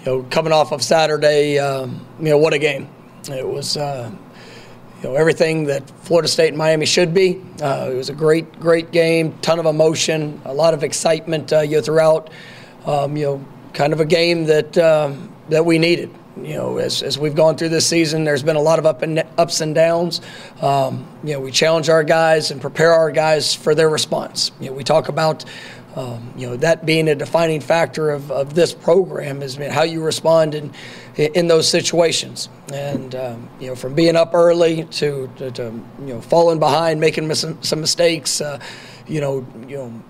you know, coming off of Saturday, um, you know, what a game. It was, uh, you know, everything that Florida State and Miami should be. Uh, it was a great, great game. Ton of emotion, a lot of excitement. Uh, you know, throughout. Um, you know, kind of a game that um, that we needed. You know, as, as we've gone through this season, there's been a lot of up and ups and downs. Um, you know, we challenge our guys and prepare our guys for their response. You know, we talk about um, you know that being a defining factor of, of this program is how you respond in in those situations, and um, you know from being up early to, to, to you know falling behind, making some, some mistakes, uh, you know you know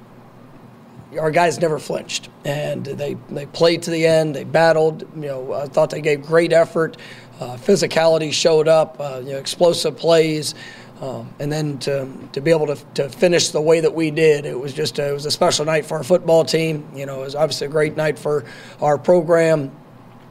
our guys never flinched and they, they played to the end. They battled. You know, I thought they gave great effort. Uh, physicality showed up. Uh, you know, explosive plays. Um, and then to, to be able to, to finish the way that we did, it was just a, it was a special night for our football team. You know, it was obviously a great night for our program.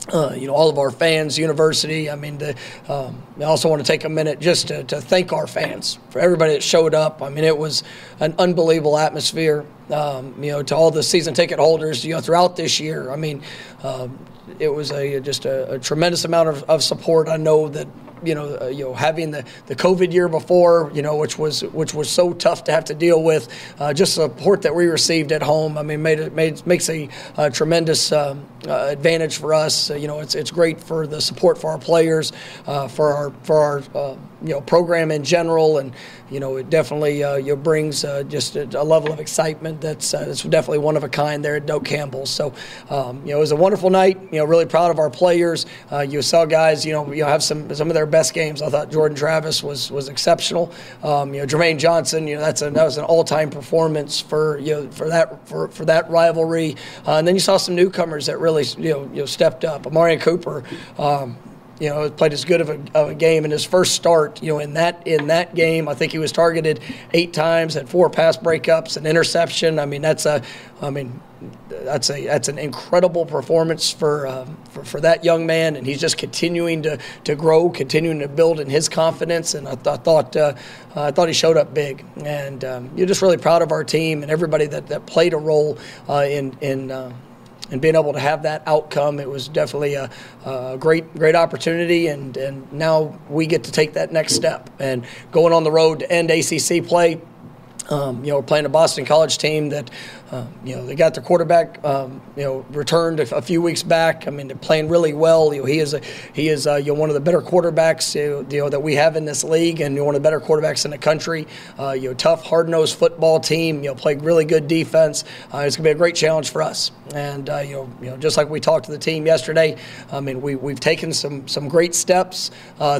Uh, you know, all of our fans, university. I mean, the, um, I also want to take a minute just to, to thank our fans for everybody that showed up. I mean, it was an unbelievable atmosphere. Um, you know, to all the season ticket holders, you know, throughout this year. I mean, um, it was a just a, a tremendous amount of, of support. I know that you know, uh, you know, having the, the COVID year before, you know, which was which was so tough to have to deal with, uh, just support that we received at home. I mean, made it made makes a, tremendous um, uh, advantage for us. Uh, you know, it's it's great for the support for our players, uh, for our for our uh, you know program in general, and you know, it definitely uh, you know, brings uh, just a, a, level of excitement that's uh, that's definitely one of a kind there at Doak Campbell. So, um, you know, it was a wonderful night. You know, really proud of our players. Uh, you saw guys, you know, you know, have some some of their best games. I thought Jordan Travis was was exceptional. Um, you know, Jermaine Johnson, you know, that's a, that was an all time performance for you know for that for, for that rivalry. Uh, and then you saw some newcomers that really you know you know stepped up. Omarion Cooper. Um, you know, played as good of a, of a, game in his first start. You know, in that in that game, I think he was targeted eight times, had four pass breakups, an interception. I mean, that's a, I mean, that's a that's an incredible performance for, uh, for for, that young man, and he's just continuing to, to grow, continuing to build in his confidence. And I, th- I thought uh, I thought he showed up big, and um, you're just really proud of our team and everybody that, that played a role uh, in in uh, and being able to have that outcome, it was definitely a, a, great, great opportunity. And, and now we get to take that next step and going on the road to end ACC play. Um, you know, we're playing a Boston College team that uh, you know, they got their quarterback, um, you know, returned a, a, few weeks back. I mean, they're playing really well. You know, he is a, he is uh, you know one of the better quarterbacks you know, that we have in this league, and one of the better quarterbacks in the country. Uh, you know, tough, hard nosed football team. You know, play really good defense. Uh, it's gonna be a great challenge for us. And uh, you know, you know, just like we talked to the team yesterday, I mean, we we've taken some some great steps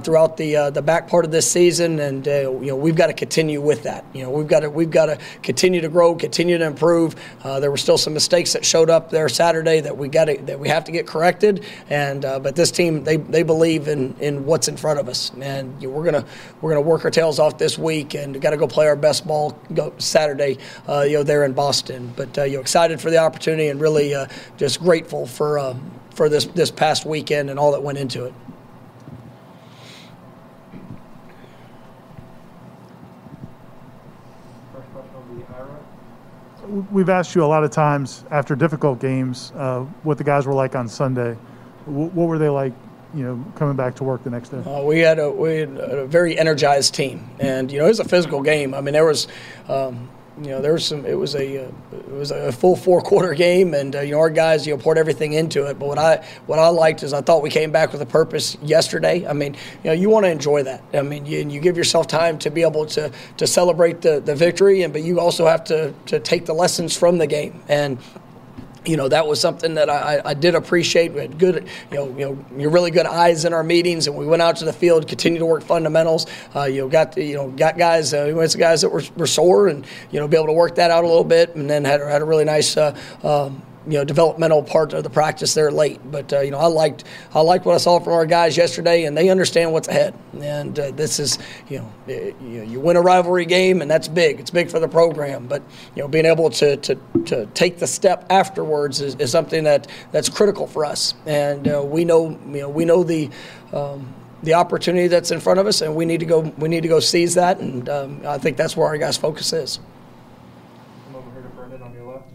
throughout the the back part of this season, and you know, we've got to continue with that. You know, we've got to we've got to continue to grow, continue to improve. Uh, there were still some mistakes that showed up there Saturday that we got that we have to get corrected. And uh, but this team they, they believe in, in what's in front of us, and you know, we're gonna we're gonna work our tails off this week and got to go play our best ball Saturday, uh, you know, there in Boston. But uh, you know, excited for the opportunity and really uh, just grateful for um, for this this past weekend and all that went into it. We've asked you a lot of times after difficult games uh, what the guys were like on Sunday. W- what were they like, you know, coming back to work the next day? Uh, we had a we had a very energized team, and you know it was a physical game. I mean, there was. Um, you know, there was some. It was a uh, it was a full four quarter game, and uh, you know our guys you know poured everything into it. But what I what I liked is I thought we came back with a purpose yesterday. I mean, you know, you want to enjoy that. I mean, you, you give yourself time to be able to to celebrate the, the victory, and but you also have to to take the lessons from the game and you know that was something that I, I did appreciate. We had good, you know, you know, you're really good eyes in our meetings, and we went out to the field, continued to work fundamentals. Uh, you know, got the you know got guys, uh, we went to guys that were, were sore, and you know, be able to work that out a little bit, and then had had a really nice. Uh, um, you know developmental part of the practice there late. But uh, you know I liked I liked what I saw from our guys yesterday, and they understand what's ahead. And uh, this is you know you, you win a rivalry game, and that's big. It's big for the program. But you know being able to to, to take the step afterwards is, is something that that's critical for us. And uh, we know you know we know the. Um, the opportunity that's in front of us, and we need to go. We need to go seize that, and um, I think that's where our guys' focus is. Come over here to Brendan on your left.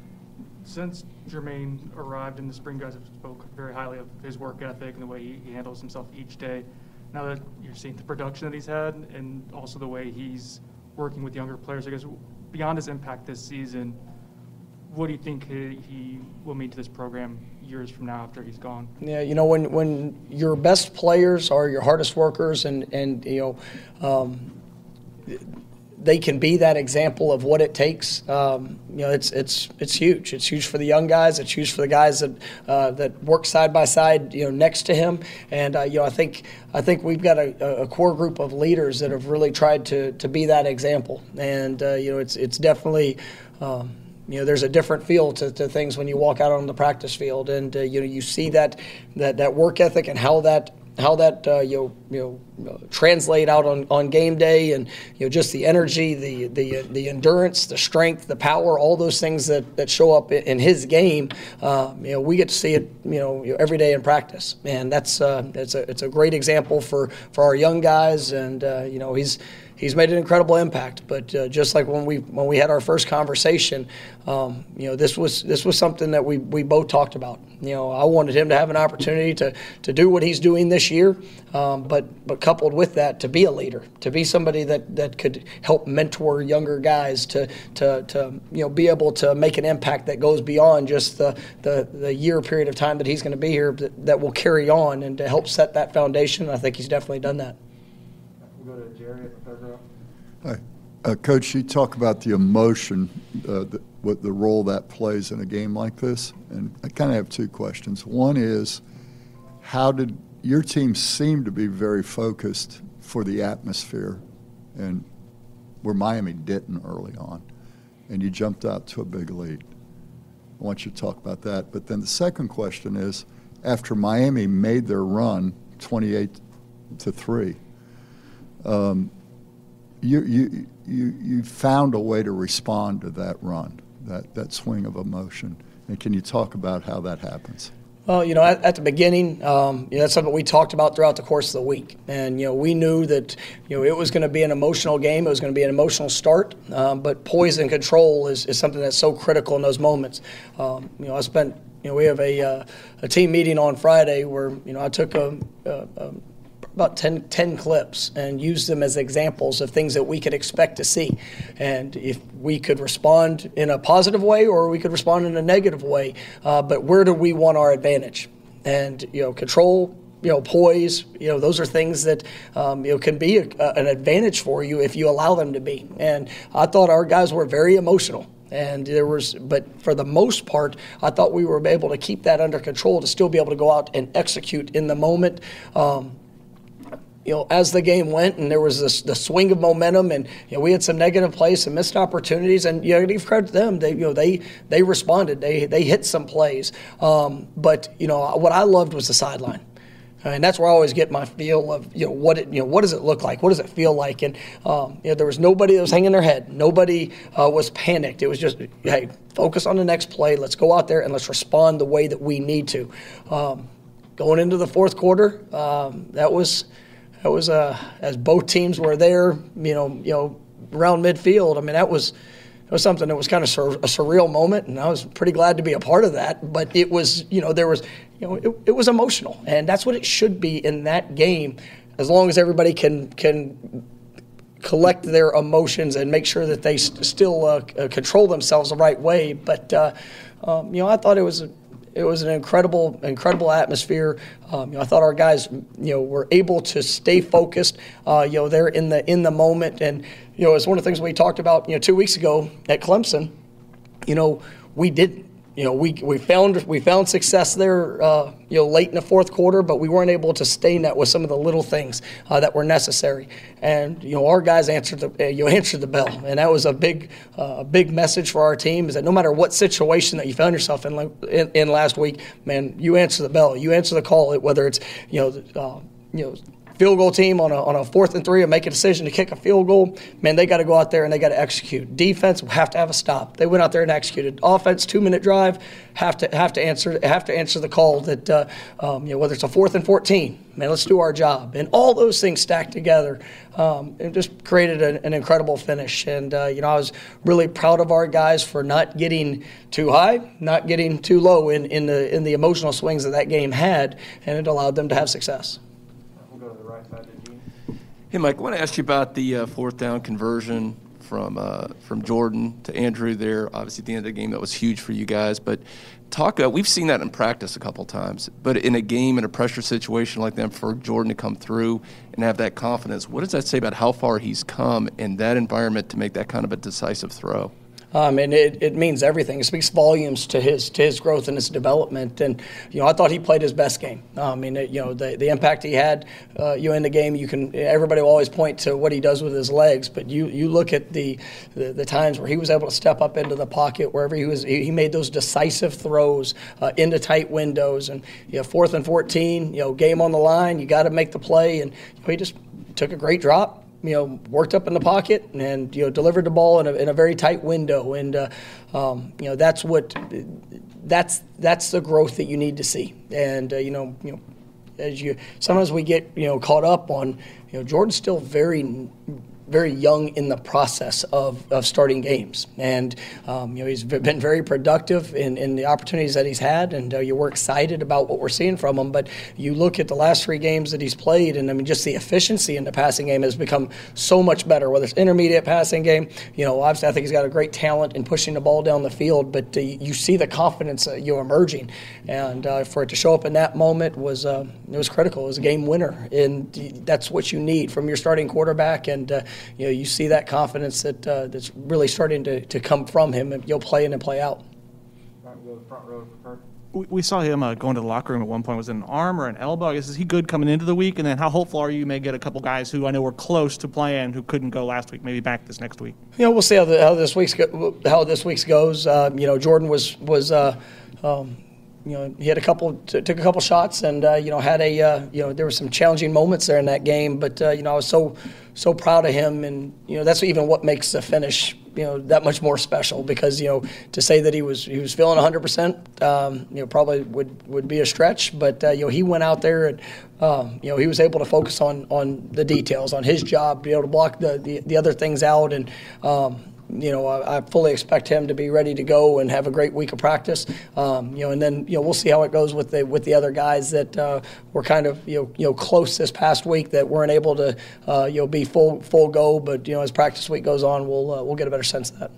Since Jermaine arrived in the spring, guys have spoke very highly of his work ethic and the way he, he handles himself each day. Now that you're seeing the production that he's had and also the way he's working with younger players, I guess beyond his impact this season, what do you think he, he will mean to this program years from now after he's gone? Yeah, you know, when, when your best players are your hardest workers and, and you know, um, they can be that example of what it takes. Um, you know, it's it's it's huge. It's huge for the young guys. It's huge for the guys that uh, that work side by side, you know, next to him. And uh, you know, I think I think we've got a, a, core group of leaders that have really tried to to be that example. And uh, you know, it's it's definitely. Um, you know, there's a different feel to, to things when you walk out on the practice field, and uh, you know, you see that that that work ethic and how that how that uh, you know, you know translate out on, on game day and you know just the energy the the the endurance the strength the power all those things that, that show up in his game um, you know we get to see it you know every day in practice. And that's uh, it's a it's a great example for for our young guys and uh, you know he's he's made an incredible impact. But uh, just like when we when we had our first conversation, um, you know, this was this was something that we, we both talked about. You know, I wanted him to have an opportunity to, to do what he's doing this year, um, but but coupled with that, to be a leader, to be somebody that, that could help mentor younger guys, to, to, to you know be able to make an impact that goes beyond just the the, the year period of time that he's going to be here, that, that will carry on and to help set that foundation. I think he's definitely done that. We'll go to Jerry at the third row. Hi. Uh, Coach, you talk about the emotion, uh, the, what the role that plays in a game like this, and I kind of have two questions. One is, how did your team seem to be very focused for the atmosphere, and where Miami didn't early on, and you jumped out to a big lead. I want you to talk about that. But then the second question is, after Miami made their run, 28 to three. Um, you, you, you, you found a way to respond to that run, that, that swing of emotion. And can you talk about how that happens? Well, you know, at, at the beginning, um, you know, that's something we talked about throughout the course of the week, and you know, we knew that you know it was going to be an emotional game. It was going to be an emotional start, um, but poise and control is, is something that's so critical in those moments. Um, you know, I spent you know we have a uh, a team meeting on Friday where you know I took a, a, a about 10, 10, clips and use them as examples of things that we could expect to see. And if we could respond in a positive way or we could respond in a negative way, uh, but where do we want our advantage? And, you know, control, you know, poise, you know, those are things that, um, you know, can be a, a, an advantage for you if you allow them to be. And I thought our guys were very emotional and there was but for the most part i thought we were able to keep that under control to still be able to go out and execute in the moment um, you know, as the game went and there was this the swing of momentum and you know we had some negative plays, some missed opportunities, and you know, give credit to them. They you know they they responded. They they hit some plays. Um, but you know what I loved was the sideline. And that's where I always get my feel of you know what it you know what does it look like, what does it feel like, and um, you know there was nobody that was hanging their head, nobody uh, was panicked. It was just hey, focus on the next play. Let's go out there and let's respond the way that we need to. Um, going into the fourth quarter, um, that was that was uh, as both teams were there, you know, you know, around midfield. I mean, that was it was something that was kind of sur- a surreal moment, and I was pretty glad to be a part of that. But it was, you know, there was, you know, it, it was emotional, and that's what it should be in that game, as long as everybody can can collect their emotions and make sure that they st- still uh, control themselves the right way. But uh, um, you know, I thought it was. A, it was an incredible, incredible atmosphere. Um, you know, I thought our guys, you know, were able to stay focused. Uh, you know, they're in the in the moment, and you know, it's one of the things we talked about. You know, two weeks ago at Clemson. You know, we didn't you know, we, we found we found success there, uh, you know, late in the fourth quarter, but we weren't able to stay net with some of the little things uh, that were necessary. And you know, our guys answered the uh, you answered the bell, and that was a big uh, a big message for our team is that no matter what situation that you found yourself in, in, in last week, man, you answer the bell, you answer the call, whether it's you know uh, you know field goal team on a, on a fourth and three and make a decision to kick a field goal, man, they got to go out there and they got to execute. Defense have to have a stop. They went out there and executed. Offense, two minute drive, have to have to answer have to answer the call that uh, um, you know whether it's a fourth and fourteen, man, let's do our job. And all those things stacked together, um, it just created an, an incredible finish. And uh, you know, I was really proud of our guys for not getting too high, not getting too low in, in the in the emotional swings that that game had, and it allowed them to have success. Hey, Mike, I want to ask you about the uh, fourth down conversion from uh, from Jordan to Andrew there. Obviously, at the end of the game, that was huge for you guys. But talk, uh, we've seen that in practice a couple times. But in a game, in a pressure situation like that, for Jordan to come through and have that confidence, what does that say about how far he's come in that environment to make that kind of a decisive throw? Um, and it, it means everything. It speaks volumes to his to his growth and his development. And you know, I thought he played his best game. I mean, it, you know, the the impact he had, uh, you in the game. You can everybody will always point to what he does with his legs, but you you look at the, the, the times where he was able to step up into the pocket wherever he was. He, he made those decisive throws uh, into tight windows. And you know, fourth and fourteen, you know, game on the line. You got to make the play, and you know, he just took a great drop you know, worked up in the pocket and you know delivered the ball in a, in a very tight window, and uh, um, you know that's what that's that's the growth that you need to see. And uh, you know, you know, as you sometimes we get you know caught up on you know Jordan's still very very young in the process of, of starting games. And, um, you know, he's been very productive in, in the opportunities that he's had, and uh, you were excited about what we're seeing from him. But you look at the last three games that he's played, and I mean, just the efficiency in the passing game has become so much better, whether it's intermediate passing game. You know, obviously, I think he's got a great talent in pushing the ball down the field, but uh, you see the confidence uh, you know, emerging. And uh, for it to show up in that moment was, uh, it was critical. It was a game winner. And that's what you need from your starting quarterback. And, uh, you know, you see that confidence that uh, that's really starting to, to come from him, and you'll play in and play out. We, we saw him uh, going to the locker room at one point. Was it an arm or an elbow? I guess is he good coming into the week? And then how hopeful are you? You may get a couple guys who I know were close to playing who couldn't go last week, maybe back this next week. You know, we'll see how, the, how this week's go, how this week's goes. Uh, you know, Jordan was was. Uh, um, you know, he had a couple, t- took a couple shots, and uh, you know, had a, uh, you know, there were some challenging moments there in that game. But uh, you know, I was so, so proud of him, and you know, that's even what makes the finish, you know, that much more special. Because you know, to say that he was, he was feeling 100, um, percent you know, probably would would be a stretch. But uh, you know, he went out there and, um, you know, he was able to focus on on the details, on his job, be able to block the the, the other things out, and. Um, you know, I, I, fully expect him to be ready to go and have a great week of practice. Um, you know, and then you know we'll see how it goes with the with the other guys that uh, were kind of you know you know close this past week that weren't able to uh, you know be full full go. But you know, as practice week goes on, we'll uh, we'll get a better sense of that.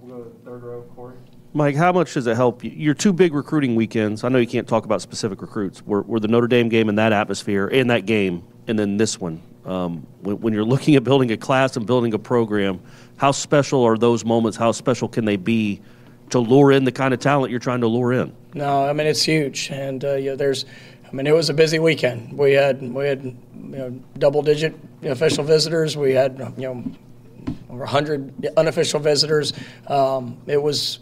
We'll go to third row, Corey. Mike, how much does it help? You? Your two big recruiting weekends. I know you can't talk about specific recruits. Were, were the Notre Dame game in that atmosphere and that game, and then this one. Um, when, when you're looking at building a class and building a program, how special are those moments? How special can they be to lure in the kind of talent you're trying to lure in? No, I mean it's huge, and uh, there's, I mean it was a busy weekend. We had we had you know, double-digit official visitors. We had you know over 100 unofficial visitors. Um, it was,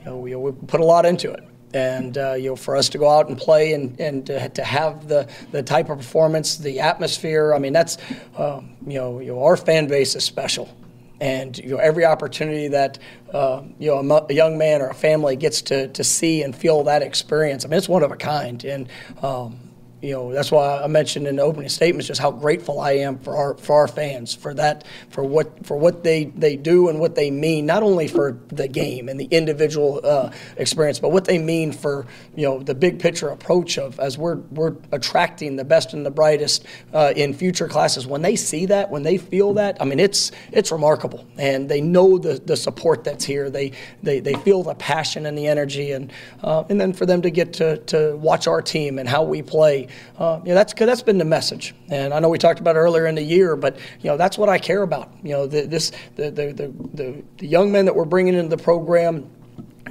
you know, we, we put a lot into it and uh, you know for us to go out and play and, and to, to, have the, the type of performance, the atmosphere. I mean that's uh, you, know, you know our fan base is special, and you know every opportunity that uh, you know a, a, young man or a family gets to, to see and feel that experience. I mean it's one of a kind, and um, you know, that's why I mentioned in the opening statements just how grateful I am for our for our fans for that for what for what they they do and what they mean not only for the game and the individual uh, experience, but what they mean for you know the big picture approach of as we're we're attracting the best and the brightest uh, in future classes. When they see that, when they feel that, I mean, it's it's remarkable, and they know the the support that's here. They they they feel the passion and the energy, and uh, and then for them to get to to watch our team and how we play uh, you know, that's that's been the message. And I know we talked about earlier in the year, but you know that's what I care about. You know, the, this the the, the the young men that we're bringing into the program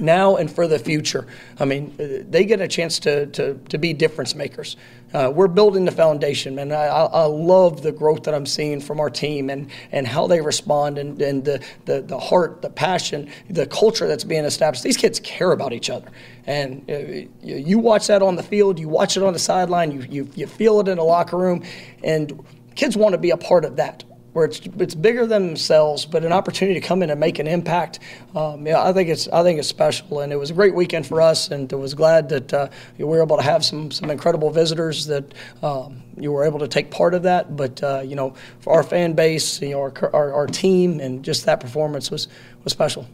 now and for the future. I mean, uh, they get a chance to, to, to be difference makers. Uh, we're building the foundation, and I, I, love the growth that I'm seeing from our team and, and how they respond and, and the, the, the heart, the passion, the culture that's being established. These kids care about each other. And uh, you watch that on the field, you watch it on the sideline, you, you, you feel it in the locker room, and kids want to be a part of that where it's it's bigger than themselves, but an opportunity to come in and make an impact. Um, yeah, I think it's I think it's special, and it was a great weekend for us, and I was glad that uh, we were able to have some some incredible visitors that um, you were able to take part of that. But uh, you know, for our fan base, you know, our, our, our team, and just that performance was was special.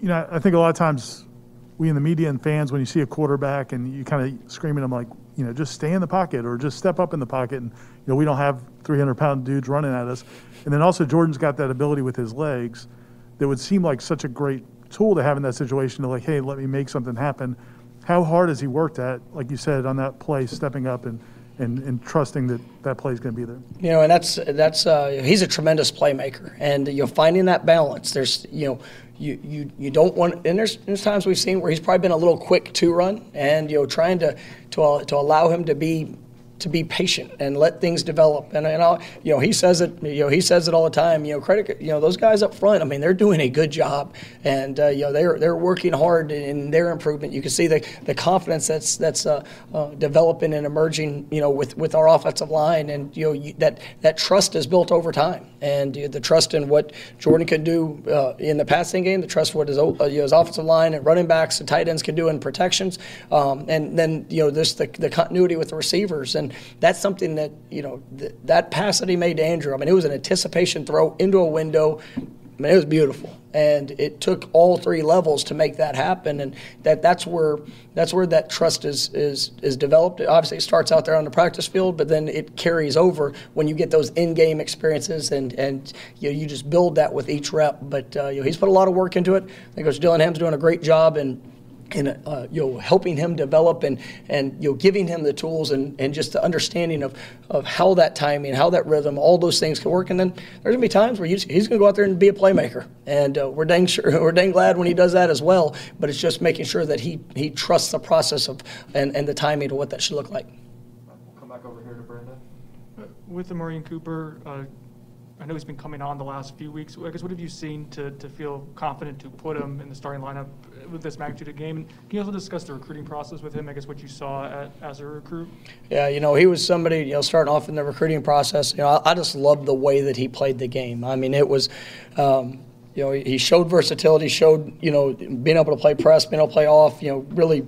You know, I think a lot of times we in the media and fans, when you see a quarterback and you kind of scream at them like, you know, just stay in the pocket or just step up in the pocket. And, you know, we don't have 300 pound dudes running at us. And then also, Jordan's got that ability with his legs that would seem like such a great tool to have in that situation to, like, hey, let me make something happen. How hard has he worked at, like you said, on that play, stepping up and, and, and trusting that that play is going to be there? You know, and that's, that's uh, he's a tremendous playmaker. And you're finding that balance. There's, you know, you, you, you don't want and there's, there's times we've seen where he's probably been a little quick to run and you know trying to to, to allow him to be to be patient and let things develop. And, and I'll, you know, he says it. You know, he says it all the time. You know, credit. You know, those guys up front. I mean, they're doing a good job, and uh, you know, they're they're working hard in their improvement. You can see the, the confidence that's that's uh, uh, developing and emerging. You know, with, with our offensive line, and you know, you, that that trust is built over time, and the trust in what Jordan can do uh, in the passing game, the trust what his, uh, you know, his offensive line and running backs and tight ends can do in protections, um, and then you know, this the, the continuity with the receivers and that's something that you know th- that pass that he made to Andrew. I mean, it was an anticipation throw into a window. I mean, it was beautiful, and it took all three levels to make that happen. And that that's where that's where that trust is is is developed. Obviously, it starts out there on the practice field, but then it carries over when you get those in-game experiences, and and you know, you just build that with each rep. But uh, you know, he's put a lot of work into it. I think Coach Dillingham's doing a great job, and and uh, you know helping him develop and and you know giving him the tools and, and just the understanding of, of how that timing how that rhythm all those things can work. And then there's gonna be times where he's, he's gonna go out there and be a playmaker. And uh, we're dang sure we're dang glad when he does that as well but it's just making sure that he he trusts the process of and, and the timing of what that should look like. We'll come back over here to Brandon uh, with the Omarion Cooper uh, I know he's been coming on the last few weeks. I guess what have you seen to, to feel confident to put him in the starting lineup with this magnitude of game? And can you also discuss the recruiting process with him? I guess what you saw at, as a recruit. Yeah, you know, he was somebody. You know, starting off in the recruiting process. You know, I, I just loved the way that he played the game. I mean, it was. Um, you know, he showed versatility, showed, you know, being able to play press, being able to play off, you know, really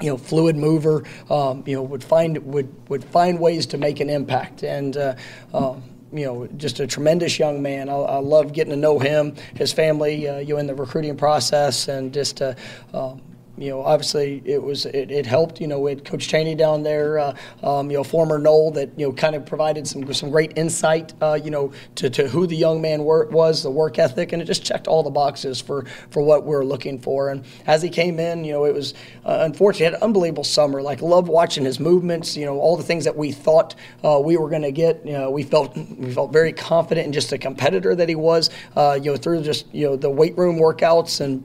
you know, fluid mover. Um, you know, would find would would find ways to make an impact, and uh, um, you know, just a tremendous young man. I, I love getting to know him, his family, uh, you know, in the recruiting process, and just uh, um, you know, obviously it was it, it helped. You know, with Coach Cheney down there, uh, um, you know, former Nole that you know kind of provided some some great insight, uh, you know, to, to who the young man were, was, the work ethic, and it just checked all the boxes for for what we are looking for. And as he came in, you know, it was uh, unfortunately had an unbelievable summer. Like loved watching his movements. You know, all the things that we thought uh, we were going to get. You know, we felt we felt very confident in just the competitor that he was. Uh, you know, through just you know the weight room workouts and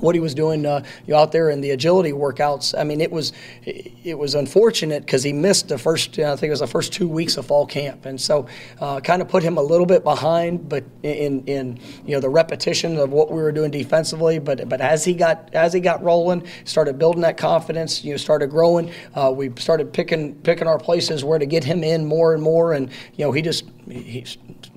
what he was doing uh, out there in the agility workouts. I mean, it was it was unfortunate because he missed the first I think it was the first two weeks of fall camp, and so uh, kind of put him a little bit behind. But in in you know the repetition of what we were doing defensively, but but as he got as he got rolling, started building that confidence. You know, started growing. Uh, we started picking picking our places where to get him in more and more, and you know he just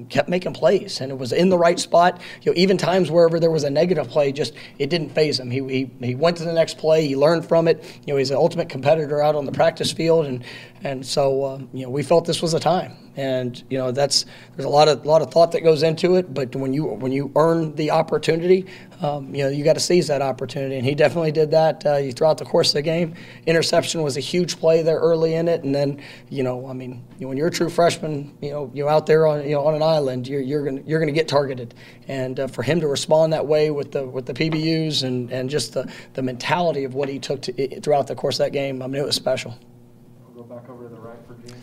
kept making plays and it was in the right spot. You know, even times wherever there was a negative play, just it didn't phase him. He, he, he went to the next play. He learned from it. You know, he's an ultimate competitor out on the practice field, and and so uh, you know we felt this was a time. And you know that's there's a lot of lot of thought that goes into it. But when you when you earn the opportunity, um, you know you got to seize that opportunity. And he definitely did that uh, throughout the course of the game. Interception was a huge play there early in it, and then you know I mean you know, when you're a true freshman, you know you're out there on you know on an island, you're you're gonna you're gonna get targeted. And uh, for him to respond that way with the with the PBUs and, and just the, the mentality of what he took to, throughout the course of that game, I mean it was special. We'll go back over to the right for Gene.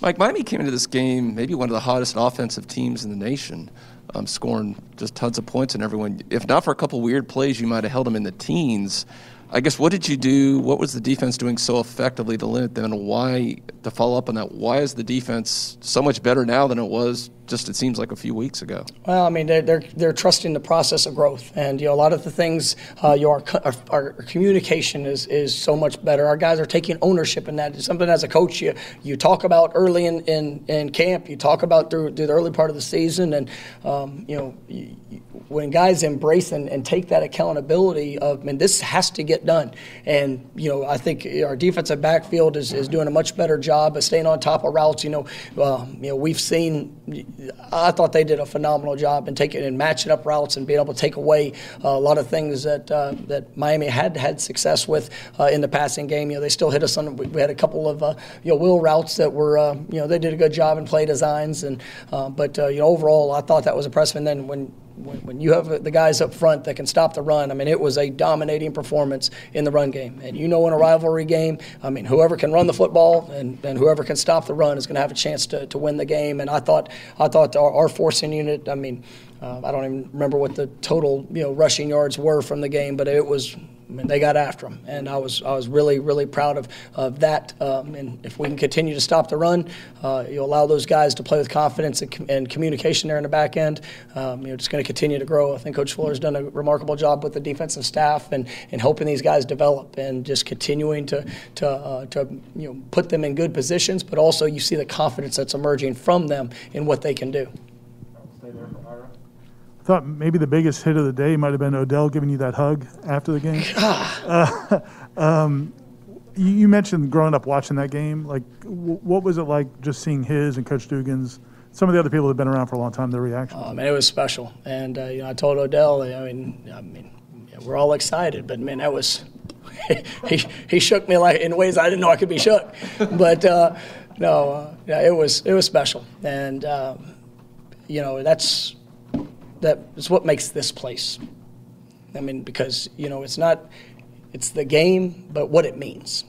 Mike, Miami came into this game maybe one of the hottest offensive teams in the nation, um, scoring just tons of points and everyone. If not for a couple weird plays, you might have held them in the teens. I guess what did you do? What was the defense doing so effectively to limit them, and why? To follow up on that, why is the defense so much better now than it was just it seems like a few weeks ago? Well, I mean they're they're, they're trusting the process of growth, and you know a lot of the things uh, you know, our, our, our communication is is so much better. Our guys are taking ownership in that. It's something as a coach you you talk about early in, in, in camp, you talk about through, through the early part of the season, and um, you know. You, when guys embrace and, and, take that accountability of, I mean, this has to get done. And, you know, I think our defensive backfield is, is doing a much better job of staying on top of routes. You know, uh, you know, we've seen I thought they did a phenomenal job in taking and matching up routes and being able to take away uh, a lot of things that uh, that Miami had had success with uh, in the passing game. You know, they still hit us on. We had a couple of uh, you know wheel routes that were uh, you know they did a good job in play designs and but you know overall I thought that was impressive. And then when when, when, you have the guys up front that can stop the run, I mean, it was a dominating performance in the run game. And you know, in a rivalry game, I mean, whoever can run the football and, and whoever can stop the run is going to have a chance to, to win the game. And I thought, I thought our, our forcing unit, I mean, uh, I don't even remember what the total, you know, rushing yards were from the game, but it was Mean, they got after him, and I was I was really really proud of of that. Um, and if we can continue to stop the run, uh, you allow those guys to play with confidence and, com- and communication there in the back end. Um, you know, just going to continue to grow. I think Coach Fuller's done a remarkable job with the defensive staff and, and helping these guys develop and just continuing to to uh, to you know put them in good positions, but also you see the confidence that's emerging from them in what they can do. Stay there for Ira. I thought maybe the biggest hit of the day might have been Odell giving you that hug after the game. uh, um, you, mentioned growing up watching that game. Like, what was it like just seeing his and Coach Dugans', some of the other people that have been around for a long time, their reaction? Oh, man, it was special. And, uh, you know, I told Odell, I mean, I mean, yeah, we're all excited, but man, that was, he, he shook me like in ways I didn't know I could be shook. But, uh, no, uh, yeah, it was, it was special. And, um, you know, that's, that is what makes this place. I mean, because you know, it's not, it's the game, but what it means,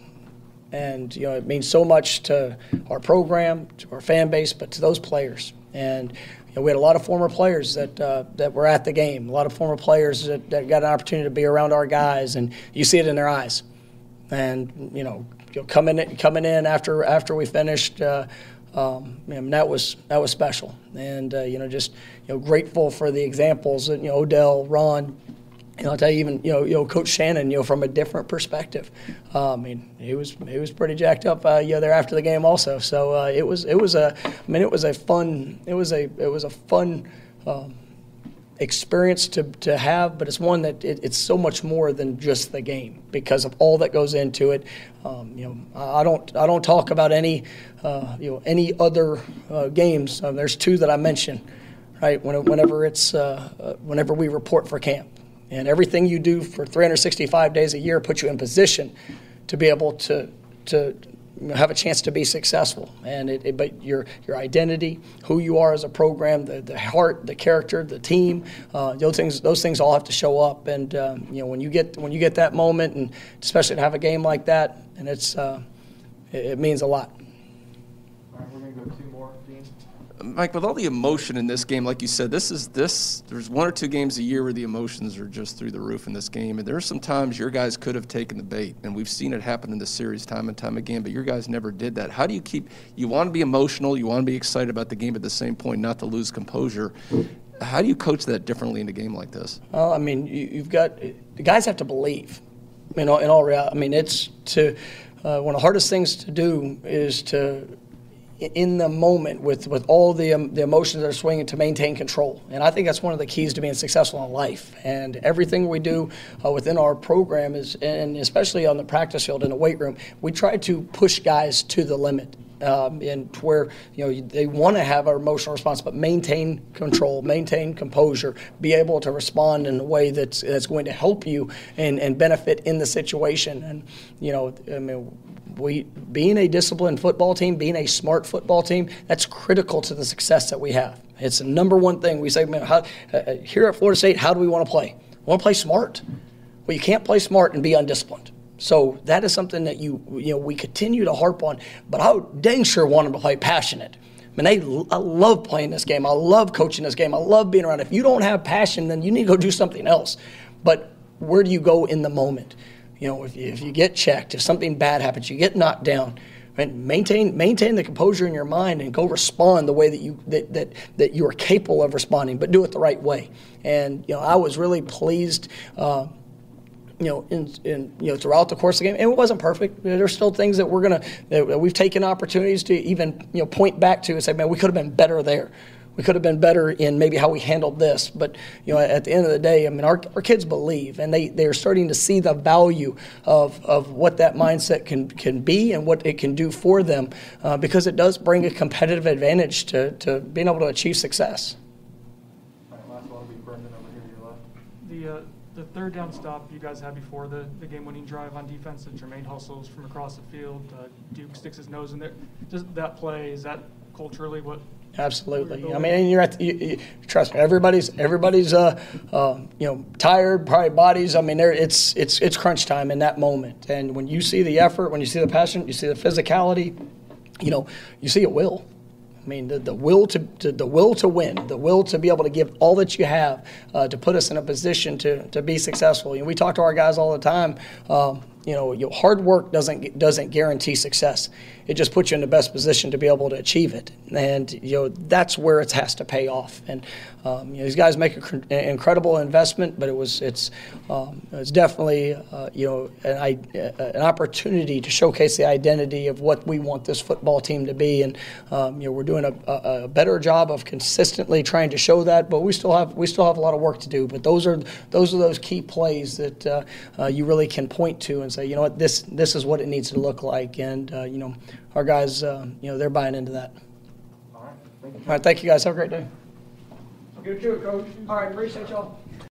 and you know, it means so much to our program, to our fan base, but to those players. And you know, we had a lot of former players that uh, that were at the game, a lot of former players that, that got an opportunity to be around our guys, and you see it in their eyes. And you know, you know coming in, coming in after after we finished. Uh, um, and that was that was special, and uh, you know, just you know, grateful for the examples that you know Odell, Ron, you know, I'll tell you even you know, you know Coach Shannon, you know, from a different perspective. Uh, I mean, he was he was pretty jacked up, uh, you know, there after the game also. So uh, it was it was a, I mean, it was a fun it was a it was a fun. Um, experience to, to have, but it's one that it, it's so much more than just the game because of all that goes into it. Um, you know, I don't I don't talk about any uh, you know any other uh, games. Um, there's two that I mentioned, right? When, whenever it's uh, uh whenever we report for camp, and everything you do for 365 days a year puts you in position to be able to to have a chance to be successful. And it, it, but your your identity, who you are as a program, the, the heart, the character, the team, uh, those things those things all have to show up. And um, you know when you get when you get that moment, and especially to have a game like that, and it's uh, it, it means a lot. All right, we're gonna go two more. Mike, with all the emotion in this game, like you said, this is this. There's one or two games a year where the emotions are just through the roof in this game, and there are some times your guys could have taken the bait, and we've seen it happen in the series time and time again. But your guys never did that. How do you keep? You want to be emotional, you want to be excited about the game, at the same point, not to lose composure. How do you coach that differently in a game like this? Well, I mean, you, have got the guys have to believe. You know, in all reality, I mean, it's to uh, one of the hardest things to do is to in the moment with, with all the, um, the emotions that are swinging to maintain control. And I think that's one of the keys to being successful in life. And everything we do uh, within our program is, and especially on the practice field in the weight room, we try to push guys to the limit. Um, and where you know they want to have an emotional response, but maintain control, maintain composure, be able to respond in a way that's that's going to help you and, and benefit in the situation. And you know, I mean, we being a disciplined football team, being a smart football team, that's critical to the success that we have. It's the number one thing we say. Man, how, uh, uh, here at Florida State, how do we want to play? We want to play smart. Well, you can't play smart and be undisciplined. So that is something that you you know we continue to harp on. But I dang sure want them to play passionate. I mean, they, I love playing this game. I love coaching this game. I love being around. If you don't have passion, then you need to go do something else. But where do you go in the moment? You know, if you, if you get checked, if something bad happens, you get knocked down. Right? Maintain maintain the composure in your mind and go respond the way that you that, that that you are capable of responding, but do it the right way. And you know, I was really pleased. Uh, you know, in, in you know throughout the course of the game, and it wasn't perfect. There's still things that we're gonna that we've taken opportunities to even you know point back to and say, man, we could have been better there. We could have been better in maybe how we handled this. But you know, at the end of the day, I mean, our, our kids believe, and they they are starting to see the value of, of what that mindset can can be and what it can do for them, uh, because it does bring a competitive advantage to to being able to achieve success. All right, last one will be Brendan over here to your left. The, uh, the third down stop you guys had before the, the game-winning drive on defense, that Jermaine hustles from across the field, uh, Duke sticks his nose in there. Just that play, is that culturally what? Absolutely. I mean, you're at the, you, you, trust me. Everybody's everybody's uh, uh, you know tired, probably bodies. I mean, there it's it's it's crunch time in that moment. And when you see the effort, when you see the passion, you see the physicality, you know, you see a will. I mean, the, the will to, to the will to win, the will to be able to give all that you have uh, to put us in a position to, to be successful. You know, we talk to our guys all the time. Um, you know, your hard work doesn't doesn't guarantee success. It just puts you in the best position to be able to achieve it, and you know that's where it has to pay off. And um, you know, these guys make an incredible investment, but it was it's um, it's definitely uh, you know an, an opportunity to showcase the identity of what we want this football team to be, and um, you know we're doing a, a, better job of consistently trying to show that. But we still have we still have a lot of work to do. But those are those are those key plays that uh, uh, you really can point to and say, you know what, this this is what it needs to look like, and uh, you know our guys, uh, you know, they're buying into that. All right, thank you. All right, thank you guys. Have a great day. Good to coach. All right, appreciate y'all.